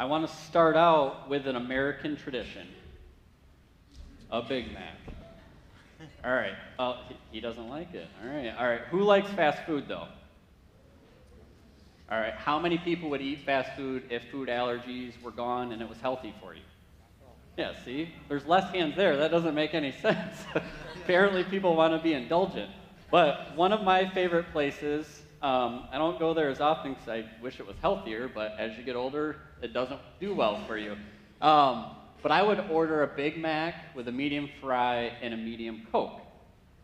I want to start out with an American tradition a Big Mac. All right. Oh, he, doesn't like it. All right. All right. Who likes fast food, though? All right. How many people would eat fast food if food allergies were gone and it was healthy for you? Yeah, see? There's less hands there. That doesn't make any sense. Apparently, people want to be indulgent. But one of my favorite places, um, I don't go there as often because I wish it was healthier, but as you get older, it doesn't do well for you. Um, but I would order a Big Mac with a medium fry and a medium Coke.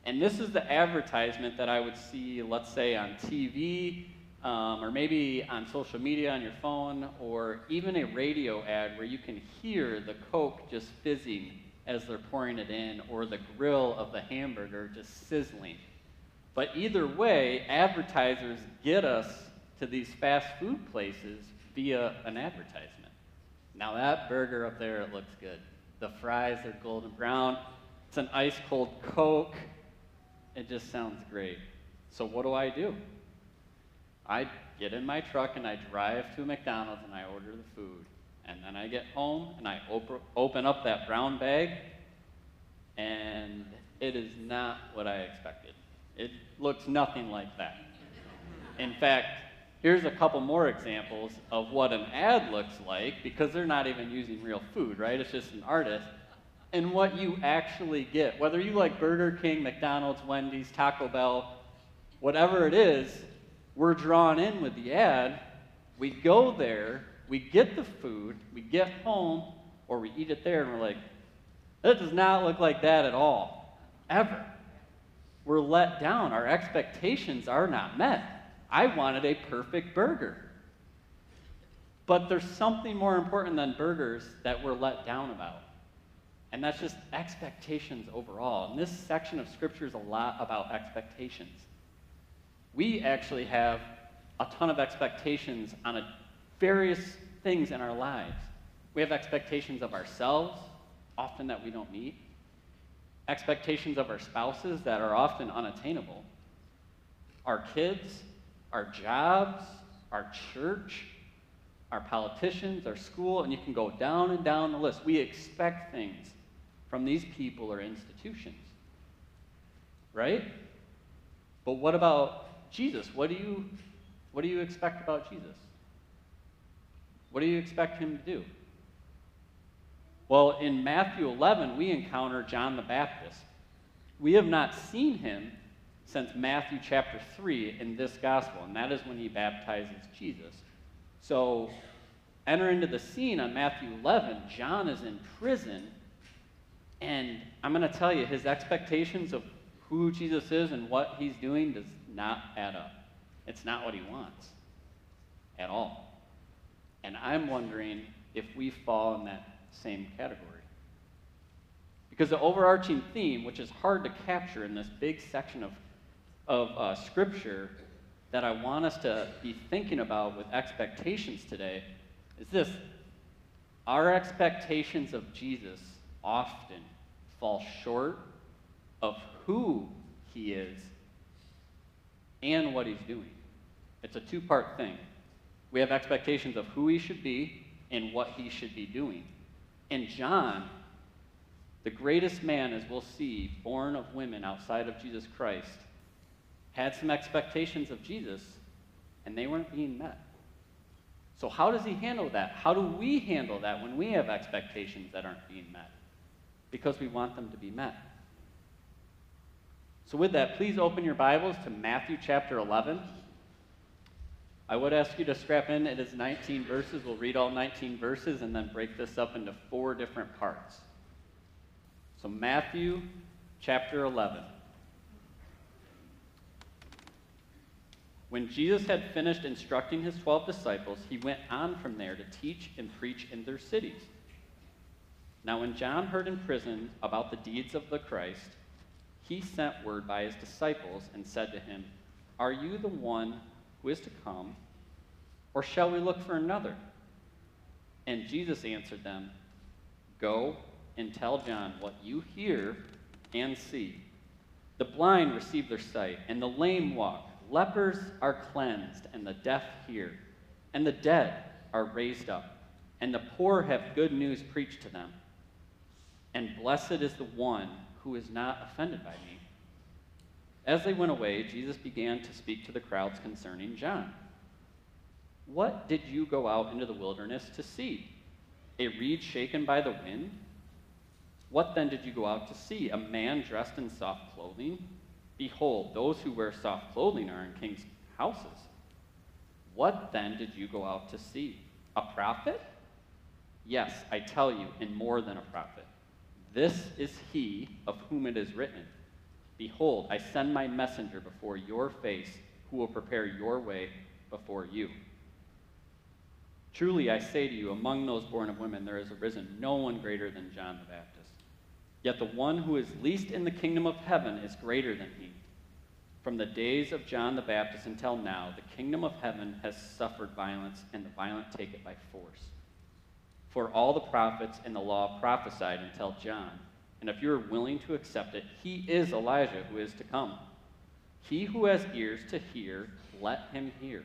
And this is the advertisement that I would see, let's say, on TV um, or maybe on social media on your phone, or even a radio ad where you can hear the Coke just fizzing as they're pouring it in, or the grill of the hamburger just sizzling. But either way, advertisers get us to these fast food places via an advertisement. Now, that burger up there, it looks good. The fries are golden brown. It's an ice cold Coke. It just sounds great. So, what do I do? I get in my truck and I drive to McDonald's and I order the food. And then I get home and I op- open up that brown bag, and it is not what I expected. It looks nothing like that. In fact, here's a couple more examples of what an ad looks like because they're not even using real food, right? It's just an artist. And what you actually get, whether you like Burger King, McDonald's, Wendy's, Taco Bell, whatever it is, we're drawn in with the ad. We go there, we get the food, we get home, or we eat it there, and we're like, that does not look like that at all, ever. We're let down. Our expectations are not met. I wanted a perfect burger. But there's something more important than burgers that we're let down about. And that's just expectations overall. And this section of Scripture is a lot about expectations we actually have a ton of expectations on a, various things in our lives. We have expectations of ourselves, often that we don't meet, expectations of our spouses that are often unattainable, our kids, our jobs, our church, our politicians, our school, and you can go down and down the list. We expect things from these people or institutions. Right? But what about Jesus, what do you what do you expect about Jesus? What do you expect him to do? Well, in Matthew 11, we encounter John the Baptist. We have not seen him since Matthew chapter 3 in this gospel, and that is when he baptizes Jesus. So, enter into the scene on Matthew 11. John is in prison, and I'm going to tell you, his expectations of who Jesus is and what he's doing does not add up. It's not what he wants at all. And I'm wondering if we fall in that same category. Because the overarching theme, which is hard to capture in this big section of, of uh, Scripture that I want us to be thinking about with expectations today, is this our expectations of Jesus often fall short of who he is and what he's doing. It's a two part thing. We have expectations of who he should be and what he should be doing. And John, the greatest man, as we'll see, born of women outside of Jesus Christ, had some expectations of Jesus, and they weren't being met. So, how does he handle that? How do we handle that when we have expectations that aren't being met? Because we want them to be met. So, with that, please open your Bibles to Matthew chapter 11. I would ask you to scrap in, it is 19 verses. We'll read all 19 verses and then break this up into four different parts. So, Matthew chapter 11. When Jesus had finished instructing his 12 disciples, he went on from there to teach and preach in their cities. Now, when John heard in prison about the deeds of the Christ, he sent word by his disciples and said to him, Are you the one who is to come, or shall we look for another? And Jesus answered them, Go and tell John what you hear and see. The blind receive their sight, and the lame walk. Lepers are cleansed, and the deaf hear, and the dead are raised up. and the poor have good news preached to them. And blessed is the one who is not offended by me. As they went away, Jesus began to speak to the crowds concerning John. What did you go out into the wilderness to see? A reed shaken by the wind? What then did you go out to see? A man dressed in soft clothing? Behold, those who wear soft clothing are in kings' houses. What then did you go out to see? A prophet? Yes, I tell you, and more than a prophet. This is he of whom it is written Behold, I send my messenger before your face, who will prepare your way before you. Truly, I say to you, among those born of women, there has arisen no one greater than John the Baptist. Yet the one who is least in the kingdom of heaven is greater than he. From the days of John the Baptist until now, the kingdom of heaven has suffered violence, and the violent take it by force. For all the prophets in the law prophesied until John. And if you are willing to accept it, he is Elijah who is to come. He who has ears to hear, let him hear.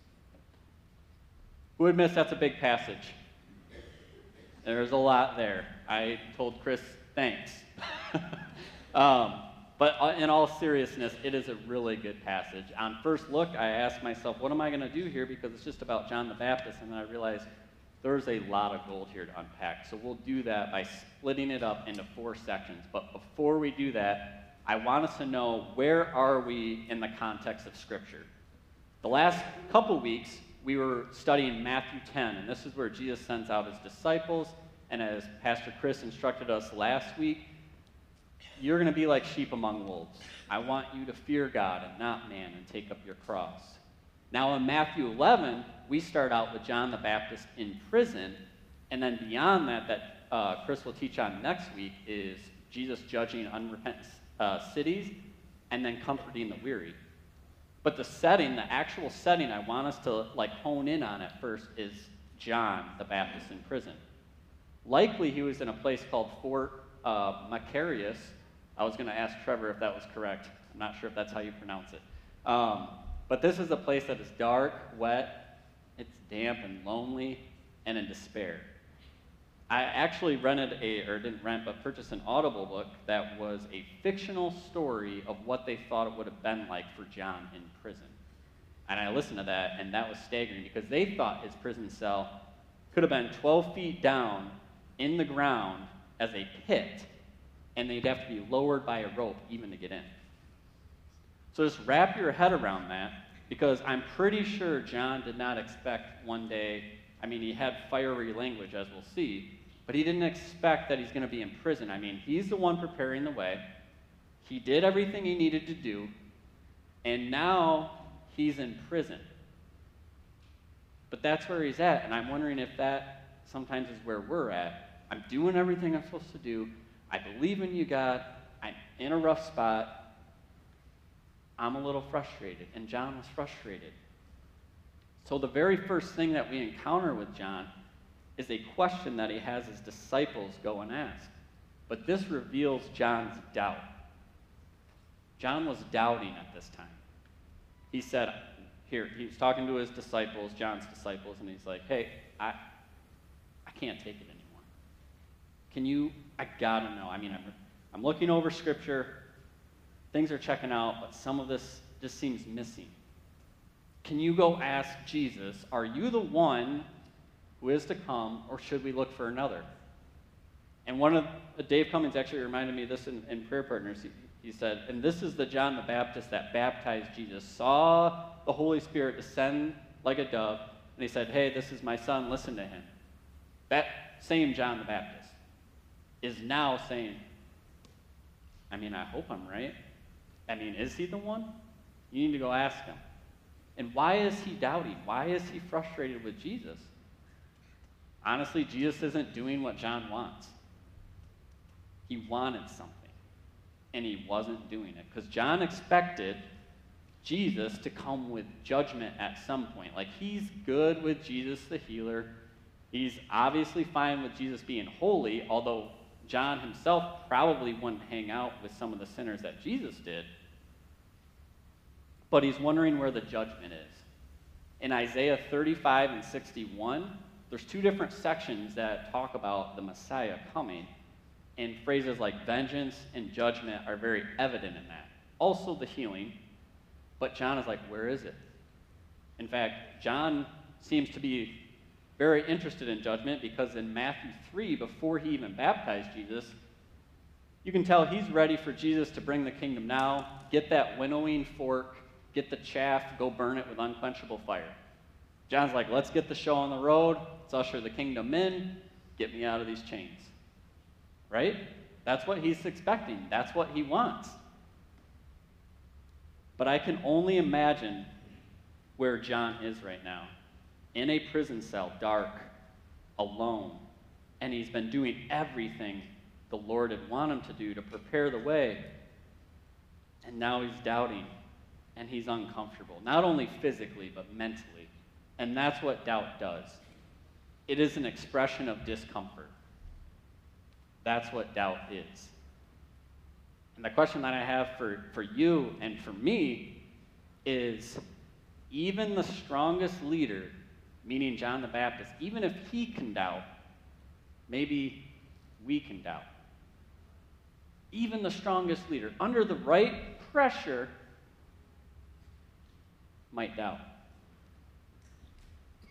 Who admits that's a big passage? There's a lot there. I told Chris, thanks. um, but uh, in all seriousness, it is a really good passage. On first look, I asked myself, what am I going to do here? Because it's just about John the Baptist. And then I realized there's a lot of gold here to unpack. So we'll do that by splitting it up into four sections. But before we do that, I want us to know where are we in the context of Scripture. The last couple weeks, we were studying Matthew 10, and this is where Jesus sends out his disciples. And as Pastor Chris instructed us last week, you're going to be like sheep among wolves. I want you to fear God and not man and take up your cross. Now, in Matthew 11, we start out with John the Baptist in prison, and then beyond that, that uh, Chris will teach on next week, is Jesus judging unrepentant uh, cities and then comforting the weary. But the setting, the actual setting I want us to like hone in on at first is John the Baptist in prison. Likely he was in a place called Fort uh, Machaerus. I was going to ask Trevor if that was correct. I'm not sure if that's how you pronounce it. Um, but this is a place that is dark, wet, it's damp and lonely, and in despair. I actually rented a, or didn't rent, but purchased an Audible book that was a fictional story of what they thought it would have been like for John in prison. And I listened to that, and that was staggering because they thought his prison cell could have been 12 feet down in the ground as a pit, and they'd have to be lowered by a rope even to get in. So just wrap your head around that because I'm pretty sure John did not expect one day, I mean, he had fiery language, as we'll see, but he didn't expect that he's going to be in prison. I mean, he's the one preparing the way, he did everything he needed to do, and now he's in prison. But that's where he's at, and I'm wondering if that sometimes is where we're at. I'm doing everything I'm supposed to do. I believe in you, God. I'm in a rough spot. I'm a little frustrated. And John was frustrated. So, the very first thing that we encounter with John is a question that he has his disciples go and ask. But this reveals John's doubt. John was doubting at this time. He said, here, he's talking to his disciples, John's disciples, and he's like, hey, I, I can't take it anymore. Can you, I gotta know. I mean, I'm, I'm looking over scripture things are checking out, but some of this just seems missing. Can you go ask Jesus, are you the one who is to come, or should we look for another? And one of uh, Dave Cummings actually reminded me this in, in Prayer Partners. He, he said, and this is the John the Baptist that baptized Jesus, saw the Holy Spirit descend like a dove, and he said, hey, this is my son, listen to him. That same John the Baptist is now saying, I mean, I hope I'm right. I mean, is he the one? You need to go ask him. And why is he doubting? Why is he frustrated with Jesus? Honestly, Jesus isn't doing what John wants. He wanted something, and he wasn't doing it. Because John expected Jesus to come with judgment at some point. Like, he's good with Jesus the healer. He's obviously fine with Jesus being holy, although John himself probably wouldn't hang out with some of the sinners that Jesus did. But he's wondering where the judgment is. In Isaiah 35 and 61, there's two different sections that talk about the Messiah coming, and phrases like vengeance and judgment are very evident in that. Also, the healing, but John is like, where is it? In fact, John seems to be very interested in judgment because in Matthew 3, before he even baptized Jesus, you can tell he's ready for Jesus to bring the kingdom now, get that winnowing fork, get the chaff, go burn it with unquenchable fire. John's like, let's get the show on the road, let's usher the kingdom in, get me out of these chains. Right? That's what he's expecting, that's what he wants. But I can only imagine where John is right now in a prison cell, dark, alone. And he's been doing everything the Lord had wanted him to do to prepare the way. And now he's doubting and he's uncomfortable, not only physically, but mentally. And that's what doubt does it is an expression of discomfort. That's what doubt is. And the question that I have for, for you and for me is even the strongest leader, meaning John the Baptist, even if he can doubt, maybe we can doubt. Even the strongest leader, under the right pressure, might doubt.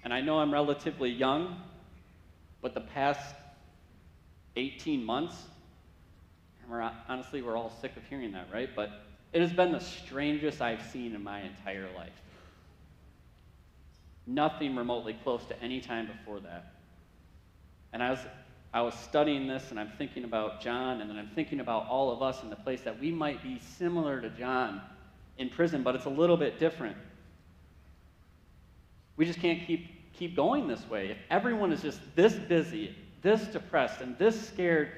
And I know I'm relatively young, but the past 18 months, we're, honestly, we're all sick of hearing that, right? But it has been the strangest I've seen in my entire life. Nothing remotely close to any time before that. And I was, I was studying this and I'm thinking about John, and then I'm thinking about all of us in the place that we might be similar to John in prison, but it's a little bit different. We just can't keep, keep going this way. If everyone is just this busy, this depressed, and this scared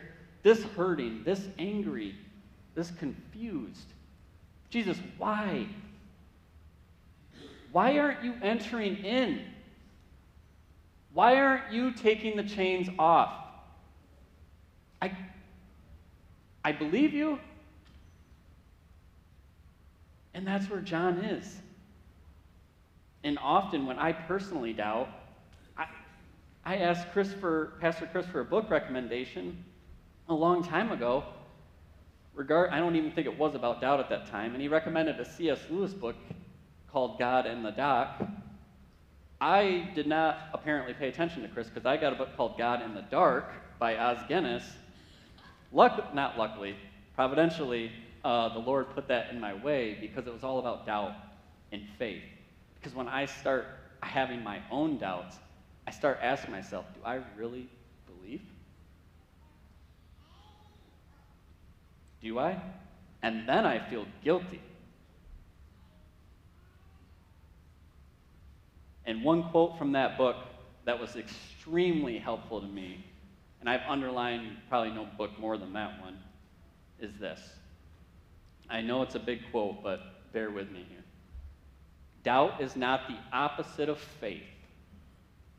this hurting, this angry, this confused. Jesus, why? Why aren't you entering in? Why aren't you taking the chains off? I, I believe you. And that's where John is. And often when I personally doubt, I, I ask Chris for, Pastor Chris for a book recommendation, a long time ago. Regard, I don't even think it was about doubt at that time, and he recommended a C.S. Lewis book called God in the Dock. I did not apparently pay attention to Chris because I got a book called God in the Dark by Os Guinness. Luck, not luckily, providentially, uh, the Lord put that in my way because it was all about doubt and faith. Because when I start having my own doubts, I start asking myself, do I really believe? Do I? And then I feel guilty. And one quote from that book that was extremely helpful to me, and I've underlined probably no book more than that one, is this. I know it's a big quote, but bear with me here. Doubt is not the opposite of faith,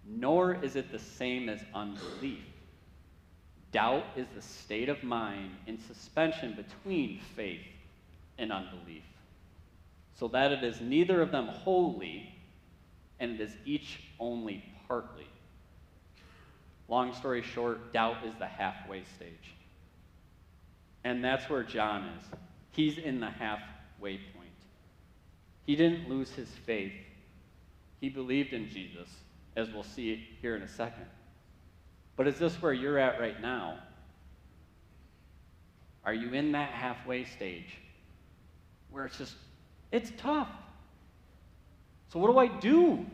nor is it the same as unbelief. Doubt is the state of mind in suspension between faith and unbelief, so that it is neither of them wholly, and it is each only partly. Long story short, doubt is the halfway stage. And that's where John is. He's in the halfway point. He didn't lose his faith, he believed in Jesus, as we'll see here in a second. But is this where you're at right now? Are you in that halfway stage where it's just, it's tough? So, what do I do?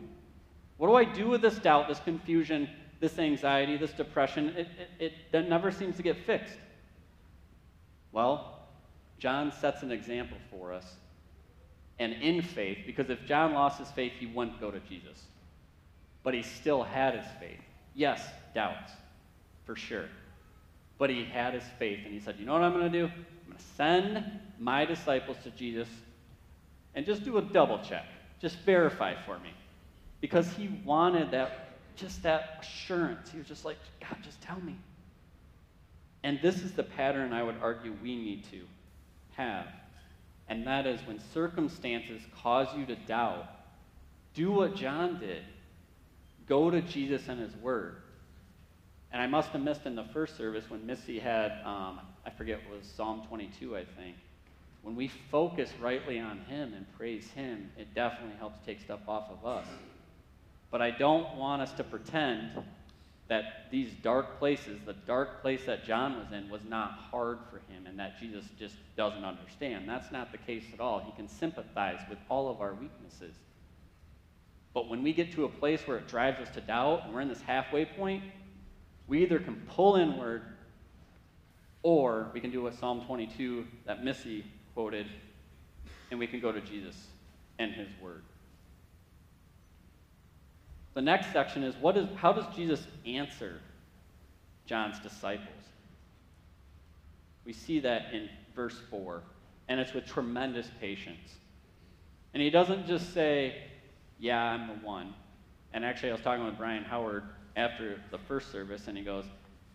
What do I do with this doubt, this confusion, this anxiety, this depression? It, it, it never seems to get fixed. Well, John sets an example for us. And in faith, because if John lost his faith, he wouldn't go to Jesus. But he still had his faith. Yes, doubts, for sure. But he had his faith, and he said, You know what I'm going to do? I'm going to send my disciples to Jesus and just do a double check. Just verify for me. Because he wanted that, just that assurance. He was just like, God, just tell me. And this is the pattern I would argue we need to have. And that is when circumstances cause you to doubt, do what John did. Go to Jesus and his word. And I must have missed in the first service when Missy had, um, I forget, it was Psalm 22, I think. When we focus rightly on him and praise him, it definitely helps take stuff off of us. But I don't want us to pretend that these dark places, the dark place that John was in, was not hard for him and that Jesus just doesn't understand. That's not the case at all. He can sympathize with all of our weaknesses. But when we get to a place where it drives us to doubt and we're in this halfway point, we either can pull inward or we can do what Psalm 22 that Missy quoted, and we can go to Jesus and his word. The next section is what is, how does Jesus answer John's disciples? We see that in verse 4, and it's with tremendous patience. And he doesn't just say, Yeah, I'm the one. And actually, I was talking with Brian Howard after the first service, and he goes,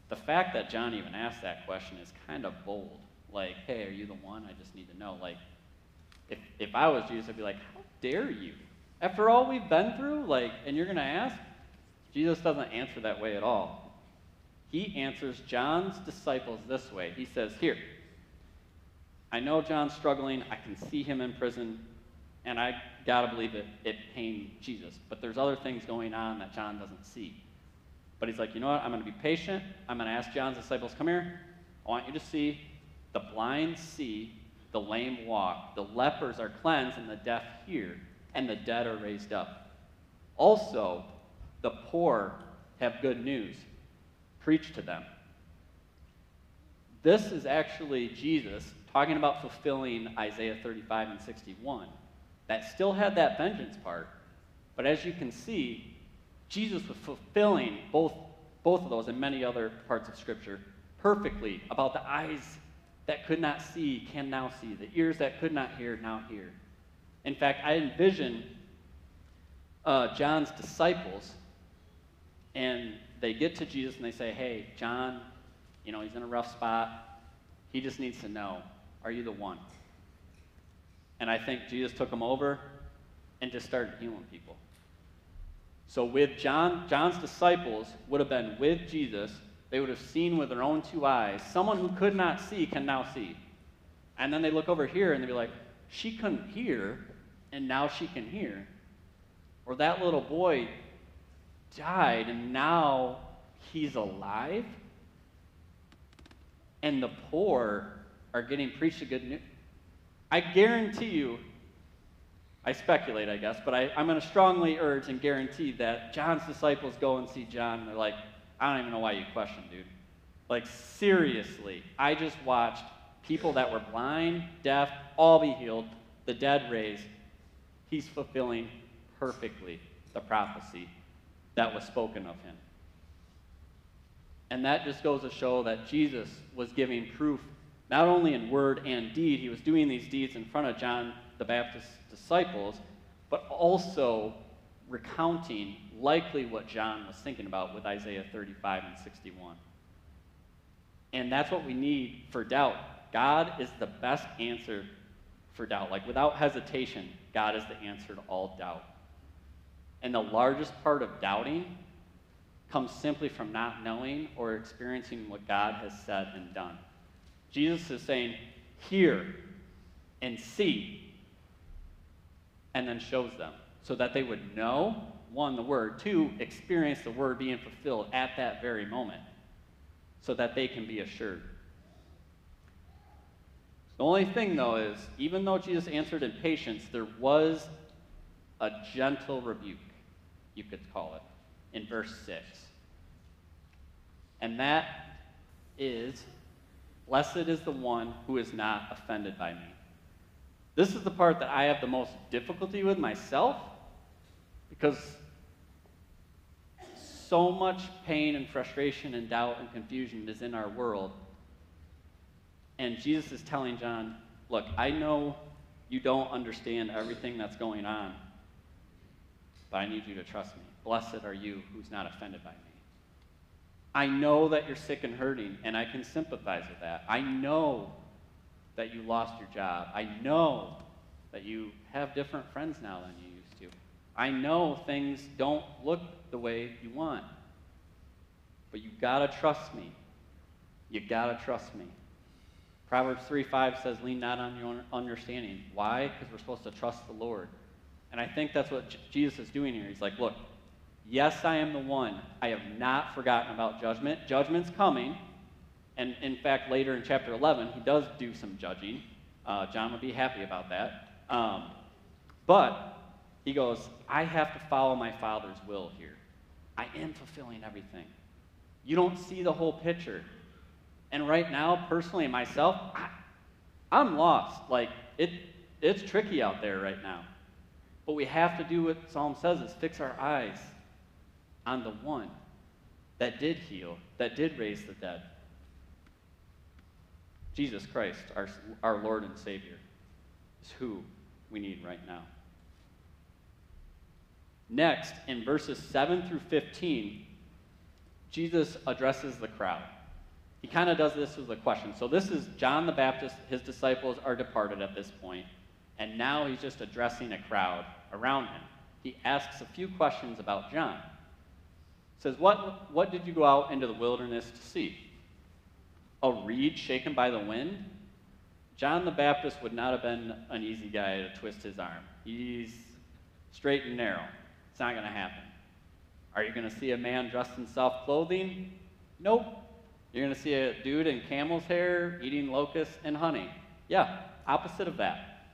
The fact that John even asked that question is kind of bold. Like, hey, are you the one? I just need to know. Like, if, if I was Jesus, I'd be like, How dare you? After all we've been through, like, and you're going to ask? Jesus doesn't answer that way at all. He answers John's disciples this way. He says, Here, I know John's struggling. I can see him in prison, and I gotta believe it, it pained Jesus. But there's other things going on that John doesn't see. But he's like, you know what? I'm gonna be patient. I'm gonna ask John's disciples, come here. I want you to see the blind see, the lame walk, the lepers are cleansed, and the deaf hear and the dead are raised up. Also, the poor have good news. Preach to them. This is actually Jesus talking about fulfilling Isaiah 35 and 61. That still had that vengeance part, but as you can see, Jesus was fulfilling both, both of those and many other parts of Scripture perfectly about the eyes that could not see can now see, the ears that could not hear now hear. In fact, I envision uh, John's disciples, and they get to Jesus and they say, Hey, John, you know, he's in a rough spot. He just needs to know, are you the one? And I think Jesus took them over and just started healing people. So with John, John's disciples would have been with Jesus. They would have seen with their own two eyes. Someone who could not see can now see. And then they look over here and they'd be like, she couldn't hear, and now she can hear. Or that little boy died and now he's alive. And the poor are getting preached the good news. I guarantee you, I speculate, I guess, but I, am going to strongly urge and guarantee that John's disciples go and see John and they're like, I don't even know why you question, dude. Like, seriously, I just watched people that were blind, deaf, all be healed, the dead raised, he's fulfilling perfectly the prophecy that was spoken of him. And that just goes to show that Jesus was giving proof, not only in word and deed, he was doing these deeds in front of John the Baptist's disciples, but also recounting likely what John was thinking about with Isaiah 35 and 61. And that's what we need for doubt. God is the best answer for doubt. Like without hesitation, God is the answer to all doubt. And the largest part of doubting comes simply from not knowing or experiencing what God has said and done. Jesus is saying, Hear and see, and then shows them so that they would know, one, the word, two, experience the word being fulfilled at that very moment so that they can be assured. The only thing, though, is even though Jesus answered in patience, there was a gentle rebuke, you could call it, in verse 6. And that is, Blessed is the one who is not offended by me. This is the part that I have the most difficulty with myself because so much pain and frustration and doubt and confusion is in our world. And Jesus is telling John, Look, I know you don't understand everything that's going on, but I need you to trust me. Blessed are you who's not offended by me. I know that you're sick and hurting, and I can sympathize with that. I know that you lost your job. I know that you have different friends now than you used to. I know things don't look the way you want. But you gotta trust me. You gotta trust me. Proverbs 3 5 says, Lean not on your understanding. Why? Because we're supposed to trust the Lord. And I think that's what J- Jesus is doing here. He's like, Look, yes, I am the one. I have not forgotten about judgment. Judgment's coming. And in fact, later in chapter 11, he does do some judging. Uh, John would be happy about that. Um, but he goes, I have to follow my Father's will here. I am fulfilling everything. You don't see the whole picture. And right now, personally, myself, I, I'm lost. Like, it, it's tricky out there right now. But we have to do what Psalm says is fix our eyes on the one that did heal, that did raise the dead. Jesus Christ, our, our Lord and Savior, is who we need right now. Next, in verses 7 through 15, Jesus addresses the crowd. He kind of does this with a question. So, this is John the Baptist, his disciples are departed at this point, and now he's just addressing a crowd around him. He asks a few questions about John. He says, what, what did you go out into the wilderness to see? A reed shaken by the wind? John the Baptist would not have been an easy guy to twist his arm. He's straight and narrow. It's not going to happen. Are you going to see a man dressed in soft clothing? Nope. You're going to see a dude in camel's hair eating locusts and honey. Yeah, opposite of that.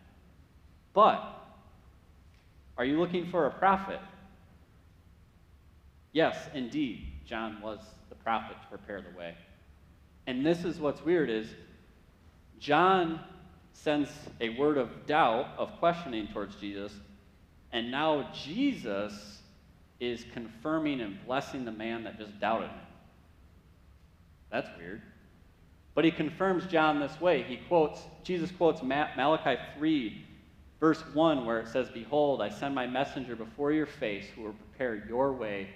But are you looking for a prophet? Yes, indeed, John was the prophet to prepare the way. And this is what's weird is John sends a word of doubt, of questioning towards Jesus, and now Jesus is confirming and blessing the man that just doubted him. That's weird. But he confirms John this way. He quotes, Jesus quotes Malachi 3, verse 1, where it says, Behold, I send my messenger before your face who will prepare your way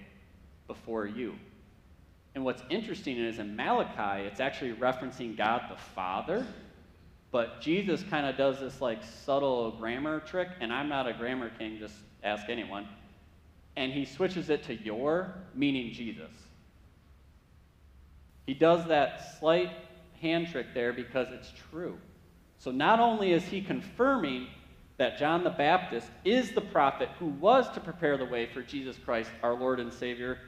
before you. And what's interesting is in Malachi, it's actually referencing God the Father but Jesus kind of does this like subtle grammar trick, and I'm not a grammar king, just ask anyone. And he switches it to your, meaning Jesus. He does that sleight hand trick there because it's true. So not only is he confirming that John the Baptist is the prophet who was to prepare the way for Jesus Christ, our Lord and Savior,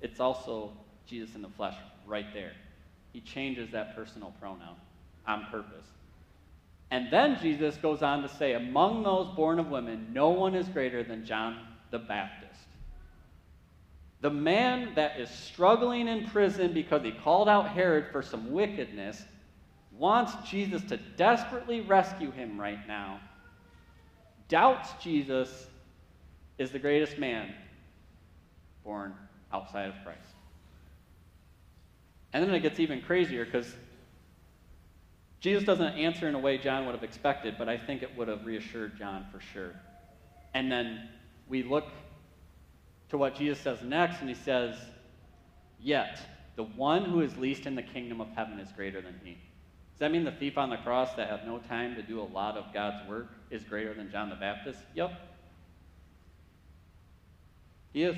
it's also Jesus in the flesh right there. He changes that personal pronoun on purpose. And then Jesus goes on to say, Among those born of women, no one is greater than John the Baptist. The man that is struggling in prison because he called out Herod for some wickedness wants Jesus to desperately rescue him right now, doubts Jesus is the greatest man born outside of Christ. And then it gets even crazier because Jesus doesn't answer in a way John would have expected, but I think it would have reassured John for sure. And then we look to what Jesus says next, and he says, Yet, the one who is least in the kingdom of heaven is greater than he. Does that mean the thief on the cross that had no time to do a lot of God's work is greater than John the Baptist? Yep. He is.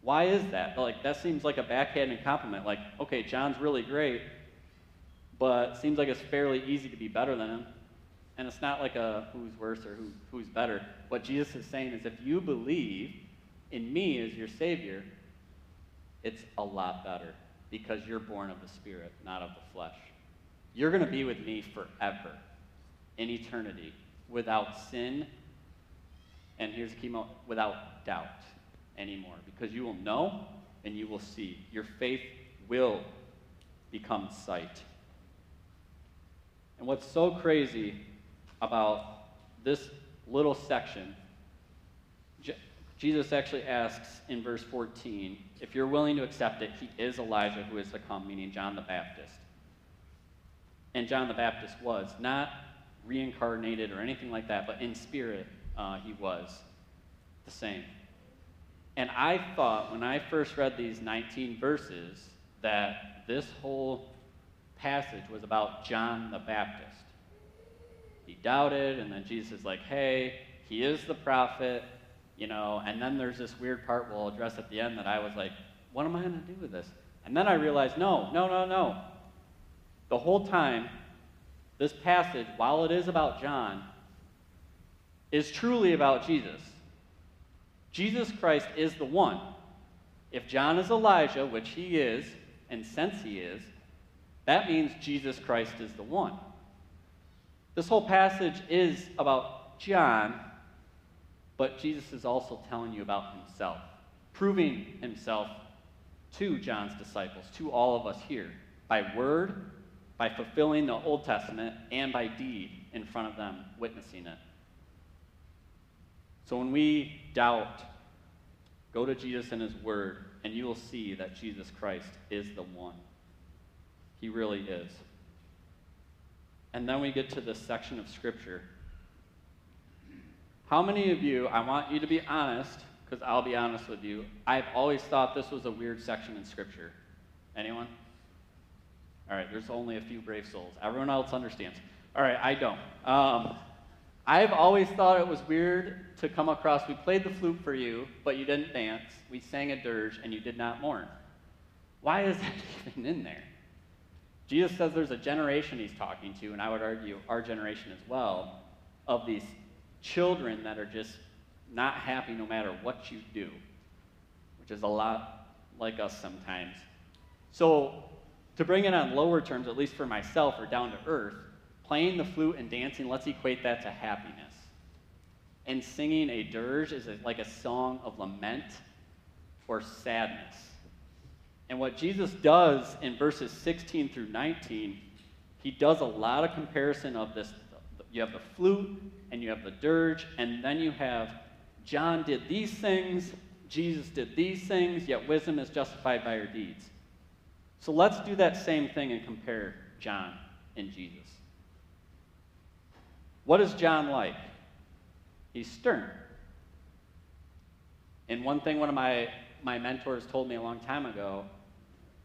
Why is that? Like, that seems like a backhanded compliment. Like, okay, John's really great, but seems like it's fairly easy to be better than him. And it's not like a who's worse or who, who's better. What Jesus is saying is if you believe in me as your Savior, it's a lot better because you're born of the Spirit, not of the flesh. You're going to be with me forever, in eternity, without sin, and here's the key without doubt anymore, because you will know and you will see. Your faith will become sight. And what's so crazy about this little section, Jesus actually asks in verse 14 if you're willing to accept it, he is Elijah who is to come, meaning John the Baptist. And John the Baptist was not reincarnated or anything like that, but in spirit, uh, he was the same. And I thought when I first read these 19 verses that this whole passage was about John the Baptist. He doubted, and then Jesus is like, hey, he is the prophet, you know, and then there's this weird part we'll address at the end that I was like, what am I going to do with this? And then I realized, no, no, no, no. The whole time, this passage, while it is about John, is truly about Jesus. Jesus Christ is the one. If John is Elijah, which he is, and since he is, that means Jesus Christ is the one. This whole passage is about John, but Jesus is also telling you about himself, proving himself to John's disciples, to all of us here, by word, by fulfilling the Old Testament, and by deed in front of them, witnessing it. So when we doubt, go to Jesus and his word, and you will see that Jesus Christ is the one. He really is. And then we get to this section of Scripture. How many of you, I want you to be honest, because I'll be honest with you, I've always thought this was a weird section in Scripture. Anyone? All right, there's only a few brave souls. Everyone else understands. All right, I don't. Um, I've always thought it was weird to come across. We played the flute for you, but you didn't dance. We sang a dirge, and you did not mourn. Why is that even in there? Jesus says there's a generation he's talking to, and I would argue our generation as well, of these children that are just not happy no matter what you do, which is a lot like us sometimes. So, to bring it on lower terms, at least for myself or down to earth, Playing the flute and dancing, let's equate that to happiness. And singing a dirge is like a song of lament or sadness. And what Jesus does in verses 16 through 19, he does a lot of comparison of this. You have the flute and you have the dirge, and then you have John did these things, Jesus did these things, yet wisdom is justified by her deeds. So let's do that same thing and compare John and Jesus. What is John like? He's stern. And one thing one of my, my mentors told me a long time ago,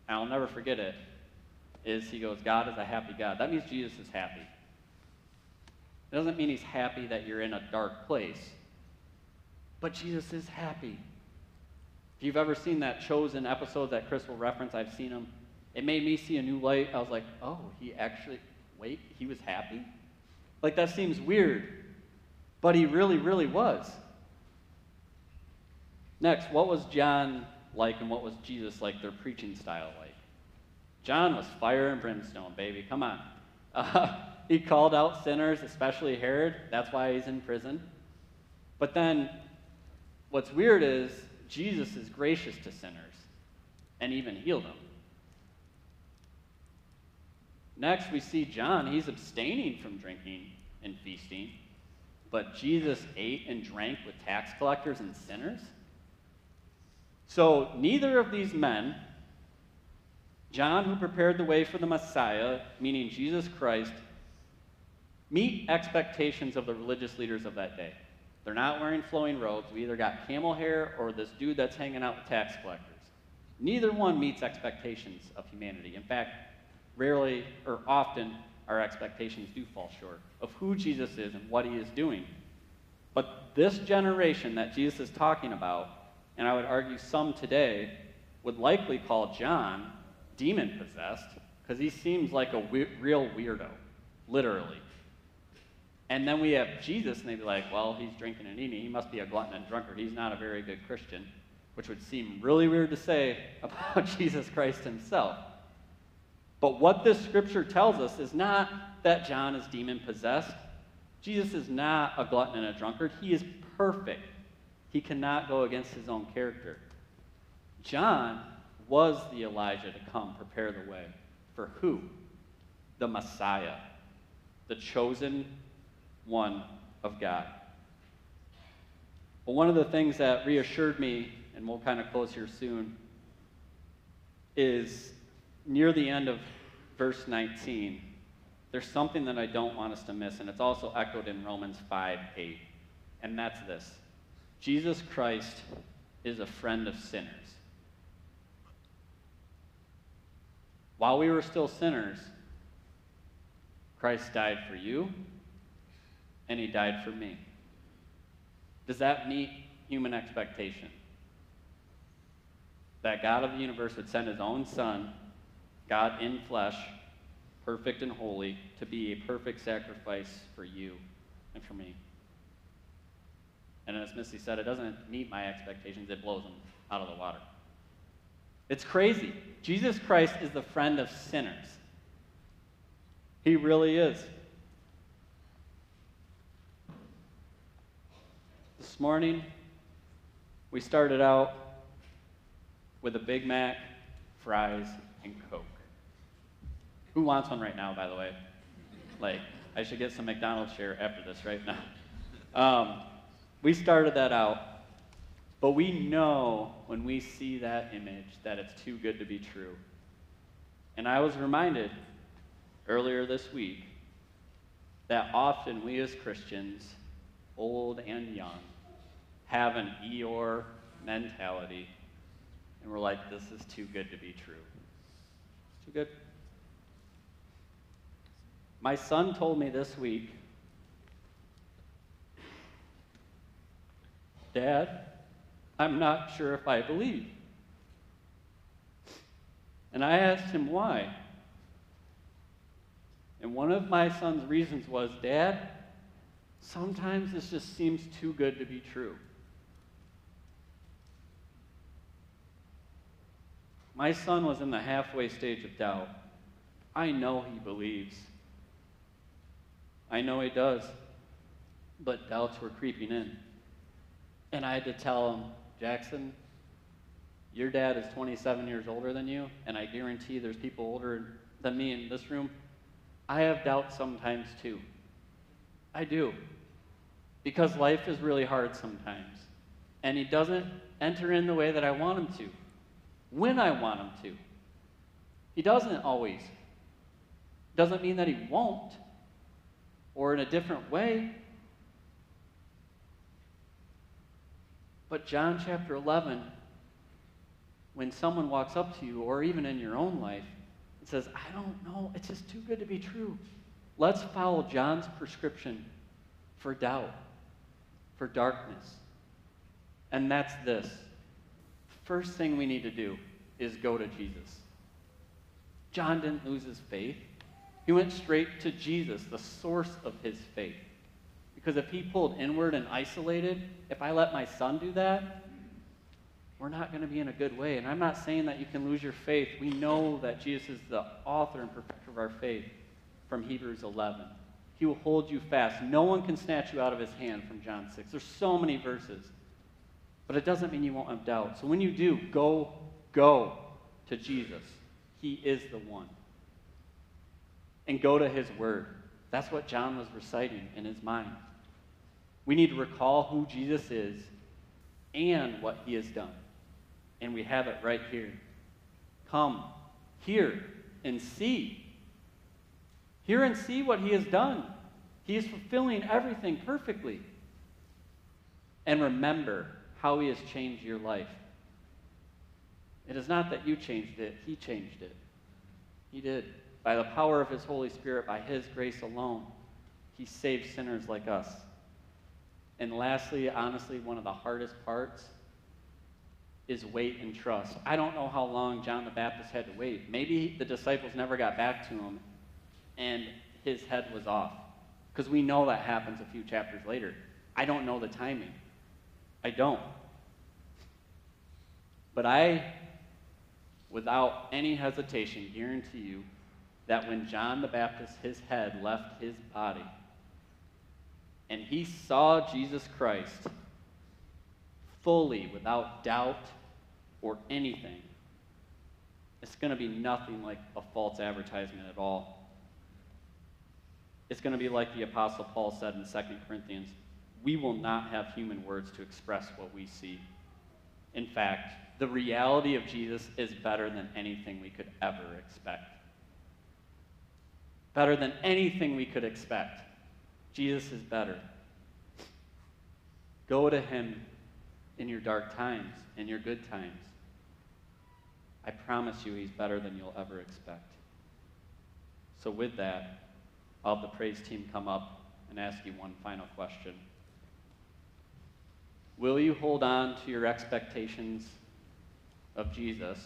and I'll never forget it, is he goes, God is a happy God. That means Jesus is happy. It doesn't mean he's happy that you're in a dark place, but Jesus is happy. If you've ever seen that chosen episode that Chris will reference, I've seen him. It made me see a new light. I was like, oh, he actually, wait, he was happy? Like, that seems weird, but he really, really was. Next, what was John like and what was Jesus like, their preaching style like? John was fire and brimstone, baby. Come on. Uh, he called out sinners, especially Herod. That's why he's in prison. But then, what's weird is Jesus is gracious to sinners and even healed them. Next, we see John. He's abstaining from drinking and feasting, but Jesus ate and drank with tax collectors and sinners. So, neither of these men, John, who prepared the way for the Messiah, meaning Jesus Christ, meet expectations of the religious leaders of that day. They're not wearing flowing robes. We either got camel hair or this dude that's hanging out with tax collectors. Neither one meets expectations of humanity. In fact, rarely or often our expectations do fall short of who Jesus is and what he is doing. But this generation that Jesus is talking about, and I would argue some today, would likely call John demon possessed because he seems like a we- real weirdo, literally. And then we have Jesus, and they'd be like, well, he's drinking and eating. He must be a glutton and drunkard. He's not a very good Christian, which would seem really weird to say about Jesus Christ himself. But what this scripture tells us is not that John is demon possessed. Jesus is not a glutton and a drunkard. He is perfect. He cannot go against his own character. John was the Elijah to come prepare the way. For who? The Messiah, the chosen one of God. But one of the things that reassured me, and we'll kind of close here soon, is near the end of verse 19, there's something that I don't want us to miss, and it's also echoed in Romans 5 8. And that's this Jesus Christ is a friend of sinners. While we were still sinners, Christ died for you, and he died for me. Does that meet human expectation? That God of the universe would send his own Son, God in flesh, perfect and holy, to be a perfect sacrifice for you and for me. And as Missy said, it doesn't meet my expectations, it blows them out of the water. It's crazy. Jesus Christ is the friend of sinners. He really is. This morning, we started out with a Big Mac, fries, and Coke. Who wants one right now, by the way? Like, I should get some McDonald's share after this right now. Um, we started that out, but we know when we see that image that it's too good to be true. And I was reminded earlier this week that often we as Christians, old and young, have an Eeyore mentality, and we're like, this is too good to be true. Too good. My son told me this week, Dad, I'm not sure if I believe. And I asked him why. And one of my son's reasons was, Dad, sometimes this just seems too good to be true. My son was in the halfway stage of doubt. I know he believes. I know he does. But doubts were creeping in. And I had to tell him, Jackson, your dad is 27 years older than you, and I guarantee there's people older than me in this room. I have doubts sometimes too. I do. Because life is really hard sometimes. And he doesn't enter in the way that I want him to when I want him to. He doesn't always. Doesn't mean that he won't, or in a different way. But John chapter 11, when someone walks up to you, or even in your own life, and says, I don't know, it's just too good to be true. Let's follow John's prescription for doubt, for darkness. And that's this first thing we need to do is go to Jesus. John didn't lose his faith. He went straight to Jesus, the source of his faith. Because if he pulled inward and isolated, if I let my son do that, we're not going to be in a good way. And I'm not saying that you can lose your faith. We know that Jesus is the author and perfecter of our faith from Hebrews 11. He will hold you fast. No one can snatch you out of his hand from John 6. There's so many verses. But it doesn't mean you won't have doubt. So when you do, go, go to Jesus. He is the one. And go to his word. That's what John was reciting in his mind. We need to recall who Jesus is and what he has done. And we have it right here. Come, hear, and see. Hear and see what he has done. He is fulfilling everything perfectly. And remember how He has changed your life. It is not that you changed it, He changed it. He did. By the power of His Holy Spirit, by His grace alone, He saved sinners like us. And lastly, honestly, one of the hardest parts is wait and trust. I don't know how long John the Baptist had to wait. Maybe the disciples never got back to him and his head was off. Because we know that happens a few chapters later. I don't know the timing. I don't. But I, without any hesitation, guarantee you that when John the Baptist, his head left his body, and he saw Jesus Christ fully, without doubt or anything, it's going to be nothing like a false advertisement at all. It's going to be like the Apostle Paul said in 2 Corinthians we will not have human words to express what we see. In fact, the reality of Jesus is better than anything we could ever expect. Better than anything we could expect. Jesus is better. Go to him in your dark times, in your good times. I promise you, he's better than you'll ever expect. So, with that, I'll have the praise team come up and ask you one final question. Will you hold on to your expectations of Jesus?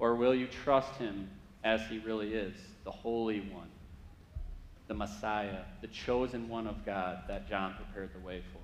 Or will you trust him as he really is, the Holy One, the Messiah, the chosen one of God that John prepared the way for?